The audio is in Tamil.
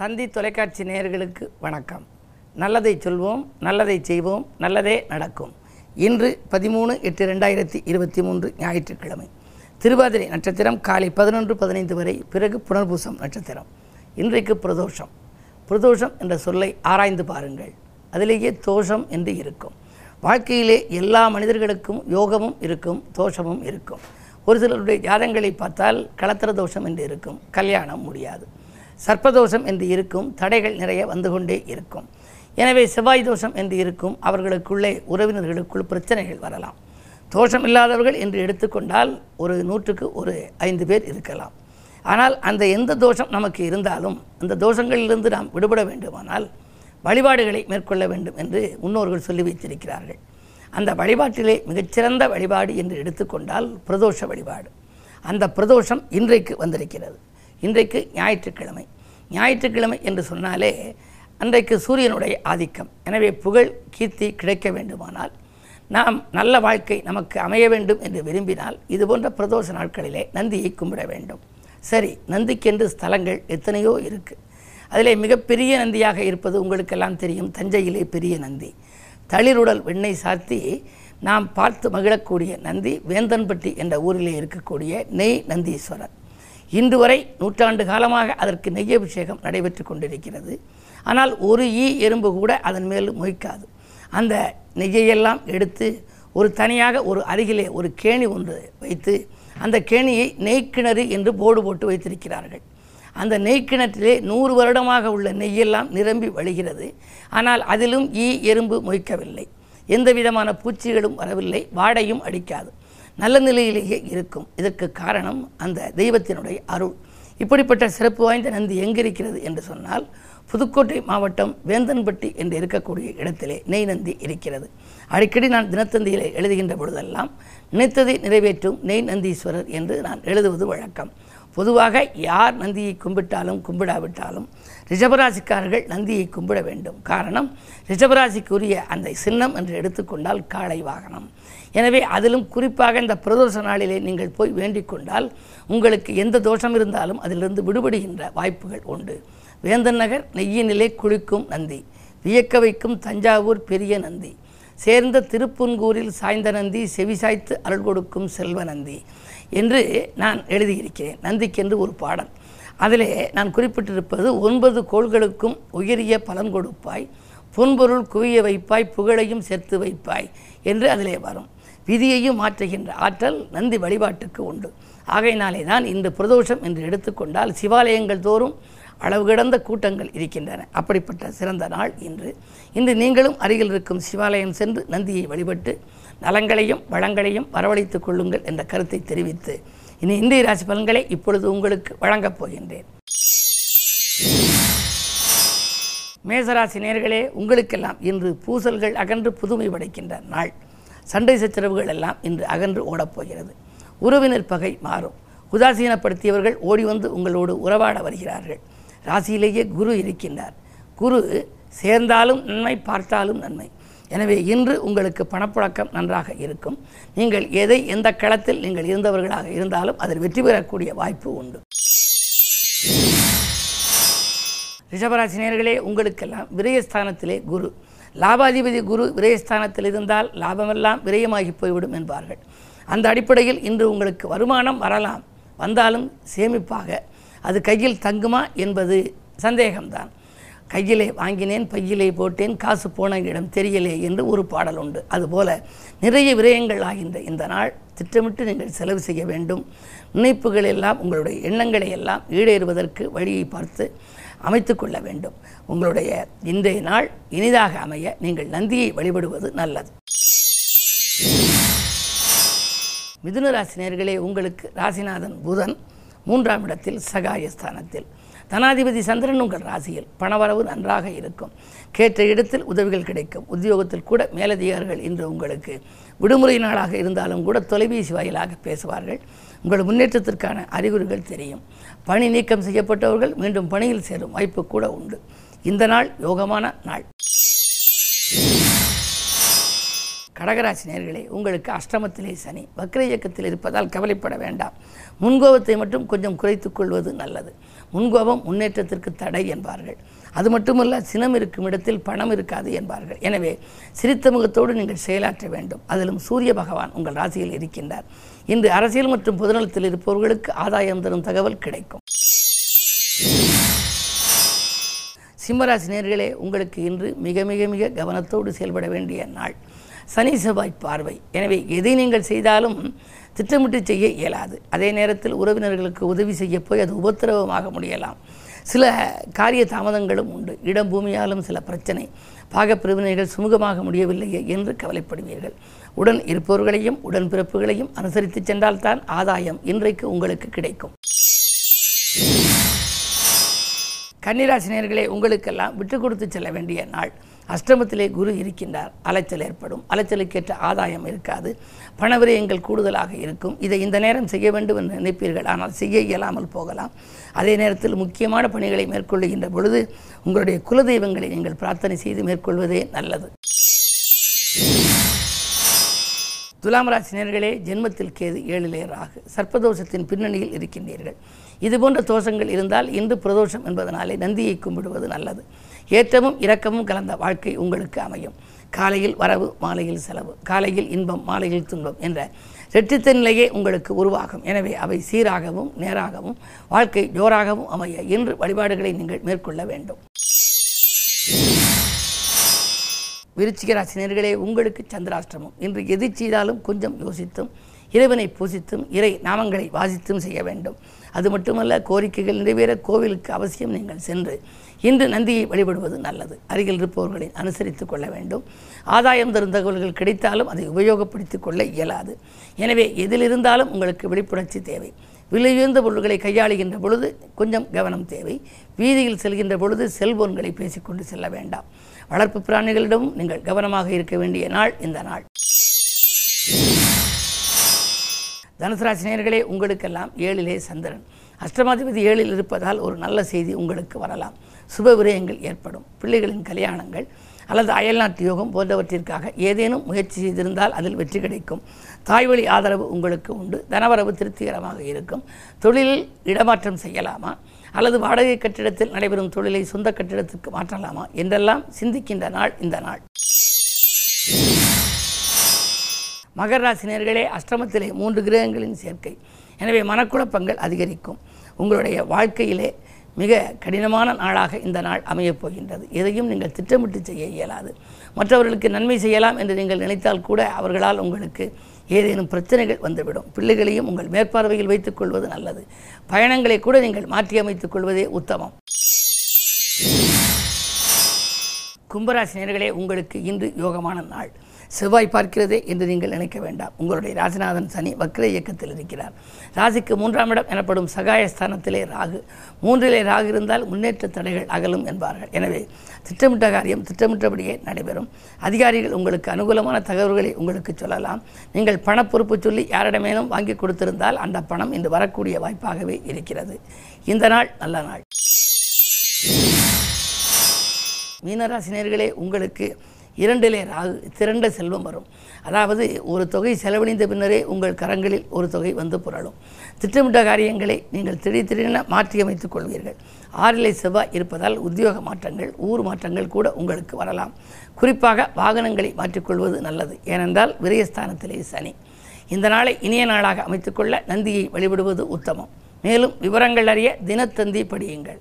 தந்தி தொலைக்காட்சி நேயர்களுக்கு வணக்கம். நல்லதை சொல்வோம் நல்லதை செய்வோம் நல்லதே நடக்கும். இன்று பதிமூணு எட்டு ரெண்டாயிரத்தி இருபத்தி மூன்று ஞாயிற்றுக்கிழமை. திருவாதிரை நட்சத்திரம் காலை பதினொன்று பதினைந்து வரை பிறகு புனர்பூசம் நட்சத்திரம். இன்றைக்கு பிரதோஷம். பிரதோஷம் என்ற சொல்லை ஆராய்ந்து பாருங்கள். அதிலேயே தோஷம் என்று இருக்கும். வாழ்க்கையிலே எல்லா மனிதர்களுக்கும் யோகமும் இருக்கும் தோஷமும் இருக்கும். ஒரு சிலருடைய ஜாதங்களை பார்த்தால் கலத்திர தோஷம் என்று இருக்கும். கல்யாணம் முடியாது. சர்ப்பதோஷம் என்று இருக்கும் தடைகள் நிறைய வந்து கொண்டே இருக்கும். எனவே செவ்வாய் தோஷம் என்று இருக்கும் அவர்களுக்குள்ளே உறவினர்களுக்குள் பிரச்சனைகள் வரலாம். தோஷம் இல்லாதவர்கள் என்று எடுத்துக்கொண்டால் ஒரு நூற்றுக்கு ஒரு ஐந்து பேர் இருக்கலாம். ஆனால் அந்த எந்த தோஷம் நமக்கு இருந்தாலும் அந்த தோஷங்களிலிருந்து நாம் விடுபட வேண்டுமானால் வழிபாடுகளை மேற்கொள்ள வேண்டும் என்று முன்னோர்கள் சொல்லி வைத்திருக்கிறார்கள். அந்த வழிபாட்டிலே மிகச்சிறந்த வழிபாடு என்று எடுத்துக்கொண்டால் பிரதோஷ வழிபாடு. அந்த பிரதோஷம் இன்றைக்கு வந்திருக்கிறது. இன்றைக்கு ஞாயிற்றுக்கிழமை. ஞாயிற்றுக்கிழமை என்று சொன்னாலே அன்றைக்கு சூரியனுடைய ஆதிக்கம். எனவே புகழ் கீர்த்தி கிடைக்க வேண்டுமானால் நாம் நல்ல வாழ்க்கை நமக்கு அமைய வேண்டும் என்று விரும்பினால் இதுபோன்ற பிரதோஷ நாட்களிலே நந்தியை கும்பிட வேண்டும். சரி நந்திக்கென்று ஸ்தலங்கள் எத்தனையோ இருக்குது அதிலே மிகப்பெரிய நந்தியாக இருப்பது உங்களுக்கெல்லாம் தெரியும். தஞ்சையிலே பெரிய நந்தி. தளிருடல் வெண்ணெய் சாத்தி நாம் பார்த்து மகிழக்கூடிய நந்தி வேந்தன்பட்டி என்ற ஊரிலே இருக்கக்கூடிய நெய் நந்தீஸ்வரர். இன்று வரை நூற்றாண்டு காலமாக அதற்கு நெய் அபிஷேகம் நடைபெற்று கொண்டிருக்கிறது. ஆனால் ஒரு ஈ எறும்பு கூட அதன் மேல் மொய்க்காது. அந்த நெய்யையெல்லாம் எடுத்து ஒரு தனியாக ஒரு அருகிலே ஒரு கேணி ஒன்று வைத்து அந்த கேணியை நெய்க்கிணறு என்று போர்டு போட்டு வைத்திருக்கிறார்கள். அந்த நெய்க்கிணற்றிலே நூறு வருடமாக உள்ள நெய்யெல்லாம் நிரம்பி வழிகிறது. ஆனால் அதிலும் ஈ எறும்பு மொய்க்கவில்லை. எந்த விதமான பூச்சிகளும் வரவில்லை. வாடையும் அடிக்காது. நல்ல நிலையிலேயே இருக்கும். இதற்கு காரணம் அந்த தெய்வத்தினுடைய அருள். இப்படிப்பட்ட சிறப்பு வாய்ந்த நந்தி எங்கிருக்கிறது என்று சொன்னால் புதுக்கோட்டை மாவட்டம் வேந்தன்பட்டி என்று இருக்கக்கூடிய இடத்திலே நெய் நந்தி இருக்கிறது. அடிக்கடி நான் தினத்தந்தியிலே எழுதுகின்ற பொழுதெல்லாம் நினைத்ததை நிறைவேற்றும் நெய் நந்தீஸ்வரர் என்று நான் எழுதுவது வழக்கம். பொதுவாக யார் நந்தியை கும்பிட்டாலும் கும்பிடாவிட்டாலும் ரிஷபராசிக்காரர்கள் நந்தியை கும்பிட வேண்டும். காரணம் ரிஷபராசிக்குரிய அந்த சின்னம் என்று எடுத்துக்கொண்டால் காளை வாகனம். எனவே அதிலும் குறிப்பாக இந்த பிரதோஷ நாளிலே நீங்கள் போய் வேண்டிக் கொண்டால் உங்களுக்கு எந்த தோஷம் இருந்தாலும் அதிலிருந்து விடுபடுகின்ற வாய்ப்புகள் உண்டு. வேந்தன் நகர் நெய்யினிலே குளிக்கும் நந்தி வியக்க வைக்கும் தஞ்சாவூர் பெரிய நந்தி சேர்ந்த திருப்புன்கூரில் சாய்ந்த நந்தி செவிசாய்த்து அருள் கொடுக்கும் செல்வ நந்தி என்று நான் எழுதியிருக்கிறேன். நந்திக்கென்று ஒரு பாடல். அதிலே நான் குறிப்பிட்டிருப்பது ஒன்பது கோள்களுக்கும் உயரிய பலன் கொடுப்பாய் புன்பொருள் குவிய வைப்பாய் புகழையும் சேர்த்து வைப்பாய் என்று அதிலே வரும். விதியையும் மாற்றுகின்ற ஆற்றல் நந்தி வழிபாட்டுக்கு உண்டு. ஆகையினாலே தான் இன்று பிரதோஷம் என்று எடுத்துக்கொண்டால் சிவாலயங்கள் தோறும் அளவு கிடந்த கூட்டங்கள் இருக்கின்றன. அப்படிப்பட்ட சிறந்த நாள் இன்று. இன்று நீங்களும் அருகில் இருக்கும் சிவாலயம் சென்று நந்தியை வழிபட்டு நலங்களையும் வளங்களையும் வரவழைத்துக் கொள்ளுங்கள் என்ற கருத்தை தெரிவித்து இனி இந்திய ராசி பலன்களை இப்பொழுது உங்களுக்கு வழங்கப் போகின்றேன். மேசராசி நேர்களே உங்களுக்கெல்லாம் இன்று பூசல்கள் அகன்று புதுமை படைக்கின்ற நாள். சண்டை சச்சரவுகள் எல்லாம் இன்று அகன்று ஓடப்போகிறது. உறவினர் பகை மாறும். உதாசீனப்படுத்தியவர்கள் ஓடி வந்து உங்களோடு உறவாட வருகிறார்கள். ராசியிலேயே குரு இருக்கின்றார். குரு சேர்ந்தாலும் நன்மை பார்த்தாலும் நன்மை. எனவே இன்று உங்களுக்கு பணப்புழக்கம் நன்றாக இருக்கும். நீங்கள் எதை எந்த களத்தில் நீங்கள் இருந்தவர்களாக இருந்தாலும் அதில் வெற்றி பெறக்கூடிய வாய்ப்பு உண்டு. ரிஷபராசி நேர்களே உங்களுக்கெல்லாம் விரயஸ்தானத்திலே குரு. லாபாதிபதி குரு விரயஸ்தானத்தில் இருந்தால் லாபமெல்லாம் விரயமாகி போய்விடும் என்பார்கள். அந்த அடிப்படையில் இன்று உங்களுக்கு வருமானம் வரலாம். வந்தாலும் சேமிப்பாக. அது கையில் தங்குமா என்பது சந்தேகம்தான். கையிலே வாங்கினேன் பையிலே போட்டேன் காசு போன இடம் தெரியலே என்று ஒரு பாடல் உண்டு. அதுபோல நிறைய விரயங்கள் ஆகின்ற இந்த நாள் திட்டமிட்டு நீங்கள் செலவு செய்ய வேண்டும். நினைப்புகள் எல்லாம் உங்களுடைய எண்ணங்களை எல்லாம் ஈடேறுவதற்கு வழியை பார்த்து அமைத்து கொள்ள வேண்டும் உங்களுடைய இன்றைய நாள் இனிதாக அமைய நீங்கள் நந்தியை வழிபடுவது நல்லது. மிதுன ராசினியர்களே உங்களுக்கு ராசிநாதன் புதன் மூன்றாம் இடத்தில் சகாயஸ்தானத்தில். தனாதிபதி சந்திரன் உங்கள் ராசியில் பணவரவு நன்றாக இருக்கும். கேட்ட இடத்தில் உதவிகள் கிடைக்கும். உத்தியோகத்தில் கூட மேலதிகாரிகள் இன்று உங்களுக்கு விடுமுறை நாளாக இருந்தாலும் கூட தொலைபேசி வாயிலாக பேசுவார்கள். உங்கள் முன்னேற்றத்திற்கான அறிகுறிகள் தெரியும். பணி நீக்கம் செய்யப்பட்டவர்கள் மீண்டும் பணியில் சேரும் வாய்ப்பு கூட உண்டு. இந்த நாள் யோகமான நாள். கடகராசி நேர்களே உங்களுக்கு அஷ்டமத்திலே சனி வக்ர இயக்கத்தில் இருப்பதால் கவலைப்பட வேண்டாம். முன்கோபத்தை மட்டும் கொஞ்சம் குறைத்துக் கொள்வது நல்லது. முன்கோபம் முன்னேற்றத்திற்கு தடை என்பார்கள். அது மட்டுமல்ல சினம் இருக்கும் இடத்தில் பணம் இருக்காது என்பார்கள். எனவே சிரித்த முகத்தோடு நீங்கள் செயலாற்ற வேண்டும். அதிலும் சூரிய பகவான் உங்கள் ராசியில் இருக்கின்றார். இன்று அரசியல் மற்றும் பொதுநலத்தில் இருப்பவர்களுக்கு ஆதாயம் தரும் தகவல் கிடைக்கும். சிம்மராசி நேர்களே உங்களுக்கு இன்று மிக மிக மிக கவனத்தோடு செயல்பட வேண்டிய நாள். சனி செவ்வாய் பார்வை. எனவே எதை நீங்கள் செய்தாலும் திட்டமிட்டு செய்ய இயலாது. அதே நேரத்தில் உறவினர்களுக்கு உதவி செய்ய போய் அது உபத்திரவமாக முடியலாம். சில காரிய தாமதங்களும் உண்டு. இடம் பூமியாலும் சில பிரச்சனை. பாகப்பிரிவினைகள் சுமூகமாக முடியவில்லையே என்று கவலைப்படுவீர்கள். உடன் இருப்பவர்களையும் உடன் பிறப்புகளையும் அனுசரித்து சென்றால்தான் ஆதாயம் இன்றைக்கு உங்களுக்கு கிடைக்கும். கன்னிராசினியர்களே உங்களுக்கெல்லாம் விட்டு கொடுத்து செல்ல வேண்டிய நாள். அஷ்டமத்திலே குரு இருக்கின்றார். அலைச்சல் ஏற்படும். அலைச்சலுக்கேற்ற ஆதாயம் இருக்காது. பணவிரயங்கள் கூடுதலாக இருக்கும். இதை இந்த நேரம் செய்ய வேண்டும் என்று நினைப்பீர்கள். ஆனால் செய்ய இயலாமல் போகலாம். அதே நேரத்தில் முக்கியமான பணிகளை மேற்கொள்ளுகின்ற பொழுது உங்களுடைய குலதெய்வங்களை நீங்கள் பிரார்த்தனை செய்து மேற்கொள்வதே நல்லது. துலாம் ராசினியர்களே ஜென்மத்தில் கேது ஏழிலே ராகு சர்ப்பதோஷத்தின் பின்னணியில் இருக்கின்றீர்கள். இதுபோன்ற தோஷங்கள் இருந்தால் இன்று பிரதோஷம் என்பதனாலே நந்தியை கும்பிடுவது நல்லது. ஏற்றமும் இரக்கமும் கலந்த வாழ்க்கை உங்களுக்கு அமையும். காலையில் வரவு மாலையில் செலவு. காலையில் இன்பம் மாலையில் துன்பம் என்ற ரெட்டித்த நிலையே உங்களுக்கு உருவாகும். எனவே அவை சீராகவும் நேராகவும் வாழ்க்கை ஜோராகவும் அமைய இன்று வழிபாடுகளை நீங்கள் மேற்கொள்ள வேண்டும். விருச்சிக ராசினியர்களே உங்களுக்கு சந்திராஷ்டிரமம் இன்று எது செய்தாலும் கொஞ்சம் யோசித்தும் இறைவனை பூசித்தும் இறை நாமங்களை வாசித்தும் செய்ய வேண்டும். அது மட்டுமல்ல கோரிக்கைகள் நிறைவேற கோவிலுக்கு அவசியம் நீங்கள் சென்று இன்று நந்தியை வழிபடுவது நல்லது. அருகில் இருப்பவர்களை அனுசரித்து கொள்ள வேண்டும். ஆதாயம் தரும் தகவல்கள் கிடைத்தாலும் அதை உபயோகப்படுத்தி கொள்ள இயலாது. எனவே எதிலிருந்தாலும் உங்களுக்கு விழிப்புணர்ச்சி தேவை. விலையுயர்ந்த பொருள்களை கையாளுகின்ற பொழுது கொஞ்சம் கவனம் தேவை. வீதியில் செல்கின்ற பொழுது செல்போன்களை பேசிக்கொண்டு செல்ல வேண்டாம். வளர்ப்பு பிராணிகளிடமும் நீங்கள் கவனமாக இருக்க வேண்டிய நாள் இந்த நாள். தனுசராசி நேர்களே உங்களுக்கெல்லாம் ஏழிலே சந்திரன். அஷ்டமாதிபதி ஏழில் இருப்பதால் ஒரு நல்ல செய்தி உங்களுக்கு வரலாம். சுப விரயங்கள் ஏற்படும். பிள்ளைகளின் கல்யாணங்கள் அல்லது அயல்நாட்டு யோகம் போன்றவற்றிற்காக ஏதேனும் முயற்சி செய்திருந்தால் அதில் வெற்றி கிடைக்கும். தாய்வழி ஆதரவு உங்களுக்கு உண்டு. தனவரவு திருப்திகரமாக இருக்கும். தொழிலில் இடமாற்றம் செய்யலாமா? அல்லது வாடகை கட்டிடத்தில் நடைபெறும் தொழிலை சொந்த கட்டிடத்துக்கு மாற்றலாமா? என்றெல்லாம் சிந்திக்கின்ற நாள் இந்த நாள். மகர ராசினியர்களே அஷ்டமத்திலே மூன்று கிரகங்களின் சேர்க்கை. எனவே மனக்குழப்பங்கள் அதிகரிக்கும். உங்களுடைய வாழ்க்கையிலே மிக கடினமான நாளாக இந்த நாள் அமையப் போகின்றது. எதையும் நீங்கள் திட்டமிட்டு செய்ய இயலாது. மற்றவர்களுக்கு நன்மை செய்யலாம் என்று நீங்கள் நினைத்தால் கூட அவர்களால் உங்களுக்கு ஏதேனும் பிரச்சனைகள் வந்துவிடும். பிள்ளைகளையும் உங்கள் மேற்பார்வையில் வைத்துக் கொள்வது நல்லது. பயணங்களை கூட நீங்கள் மாற்றி அமைத்துக் கொள்வதே உத்தமம். கும்பராசி நேர்களே உங்களுக்கு இன்று யோகமான நாள். செவ்வாய் பார்க்கிறதே என்று நீங்கள் நினைக்க வேண்டாம். உங்களுடைய ராஜநாதன் சனி வக்ர இயக்கத்தில் இருக்கிறார். ராசிக்கு மூன்றாம் இடம் எனப்படும் சகாயஸ்தானத்திலே ராகு. மூன்றிலே ராகு இருந்தால் முன்னேற்ற தடைகள் அகலும் என்பார்கள். எனவே திட்டமிட்ட காரியம் திட்டமிட்டபடியே நடைபெறும். அதிகாரிகள் உங்களுக்கு அனுகூலமான தகவல்களை உங்களுக்கு சொல்லலாம். நீங்கள் பண பொறுப்பு சொல்லி யாரிடமேனும் வாங்கி கொடுத்திருந்தால் அந்த பணம் இன்று வரக்கூடிய வாய்ப்பாகவே இருக்கிறது. இந்த நாள் நல்ல நாள். மீனராசினியர்களே உங்களுக்கு இரண்டிலே ராகு திரண்ட செல்வம் வரும். அதாவது ஒரு தொகை செலவழிந்த பின்னரே உங்கள் கரங்களில் ஒரு தொகை வந்து புரளும். திட்டமிட்ட காரியங்களை நீங்கள் திடீர் திடீரென மாற்றி அமைத்துக் கொள்வீர்கள். ஆறிலை செவ்வாய் இருப்பதால் உத்தியோக மாற்றங்கள் ஊர் மாற்றங்கள் கூட உங்களுக்கு வரலாம். குறிப்பாக வாகனங்களை மாற்றிக்கொள்வது நல்லது. ஏனென்றால் விரயஸ்தானத்திலே சனி. இந்த நாளை இனிய நாளாக அமைத்துக்கொள்ள நந்தியை வழிபடுவது உத்தமம். மேலும் விவரங்கள் அறிய தினத்தந்தி படியுங்கள்.